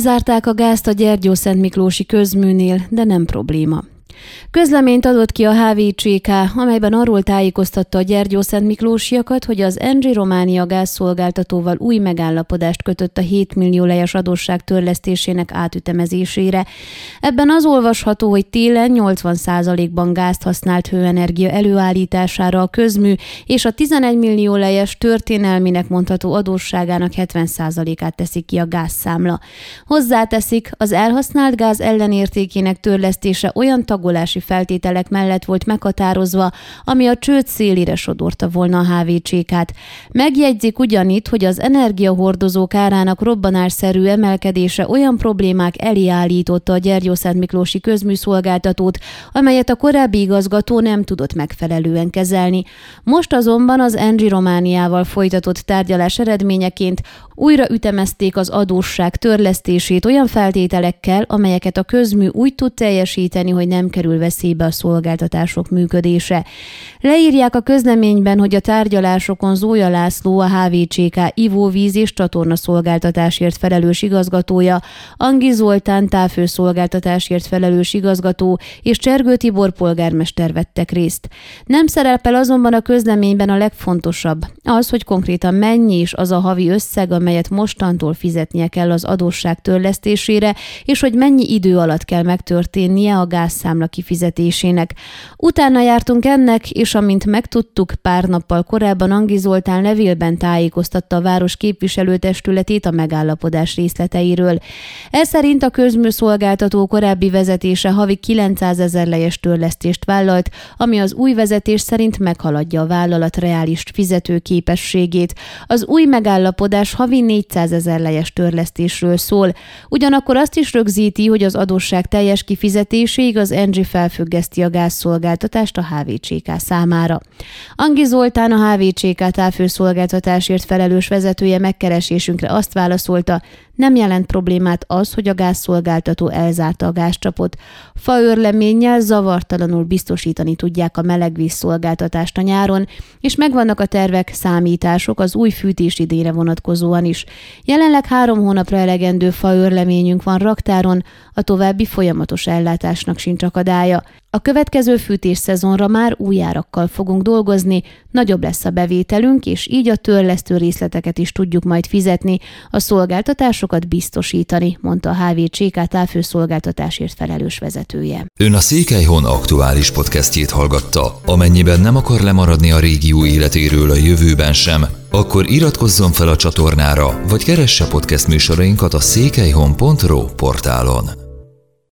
Lezárták a gázt a Gyergyó-Szent Miklósi közműnél, de nem probléma. Közleményt adott ki a HVCK, amelyben arról tájékoztatta a Gyergyó-Szent Miklósiakat, hogy az NG Románia gázszolgáltatóval új megállapodást kötött a 7 millió lejes adósság törlesztésének átütemezésére. Ebben az olvasható, hogy télen 80%-ban gázt használt hőenergia előállítására a közmű és a 11 millió lejes történelminek mondható adósságának 70%-át teszik ki a gázszámla. Hozzáteszik, az elhasznált gáz ellenértékének törlesztése olyan tagol csomagolási feltételek mellett volt meghatározva, ami a csőd szélire sodorta volna a HVCK-t. Megjegyzik ugyanitt, hogy az energiahordozók árának robbanásszerű emelkedése olyan problémák elé állította a Gyergyószent Miklósi közműszolgáltatót, amelyet a korábbi igazgató nem tudott megfelelően kezelni. Most azonban az Engi Romániával folytatott tárgyalás eredményeként újra ütemezték az adósság törlesztését olyan feltételekkel, amelyeket a közmű úgy tud teljesíteni, hogy nem kerül veszélybe a szolgáltatások működése. Leírják a közleményben, hogy a tárgyalásokon Zója László, a HVCK ivóvíz és csatorna szolgáltatásért felelős igazgatója, Angi Zoltán távfőszolgáltatásért felelős igazgató és Csergő Tibor polgármester vettek részt. Nem szerepel azonban a közleményben a legfontosabb, az, hogy konkrétan mennyi is az a havi összeg, amelyet mostantól fizetnie kell az adósság törlesztésére, és hogy mennyi idő alatt kell megtörténnie a gázszámla kifizetésének. Utána jártunk ennek, és amint megtudtuk, pár nappal korábban Angi Zoltán levélben tájékoztatta a város képviselőtestületét a megállapodás részleteiről. Ez szerint a közműszolgáltató korábbi vezetése havi 900 ezer lejes törlesztést vállalt, ami az új vezetés szerint meghaladja a vállalat reális fizetőképességét. Az új megállapodás havi 400 ezer lejes törlesztésről szól. Ugyanakkor azt is rögzíti, hogy az adósság teljes kifizetéséig az NG felfüggeszti a gázszolgáltatást a HVCK számára. Angi Zoltán a HVCK távfőszolgáltatásért felelős vezetője megkeresésünkre azt válaszolta, nem jelent problémát az, hogy a gázszolgáltató elzárta a gázcsapot. Faőrleménnyel zavartalanul biztosítani tudják a melegvíz szolgáltatást a nyáron, és megvannak a tervek, számítások az új fűtés idére vonatkozóan is. Jelenleg három hónapra elegendő faőrleményünk van raktáron, a további folyamatos ellátásnak sincs akadálya. A következő fűtés szezonra már új árakkal fogunk dolgozni, nagyobb lesz a bevételünk, és így a törlesztő részleteket is tudjuk majd fizetni, a szolgáltatásokat biztosítani, mondta a HVCK távfőszolgáltatásért felelős vezetője. Ön a Székelyhon aktuális podcastjét hallgatta. Amennyiben nem akar lemaradni a régió életéről a jövőben sem, akkor iratkozzon fel a csatornára, vagy keresse podcast műsorainkat a székelyhon.pro portálon.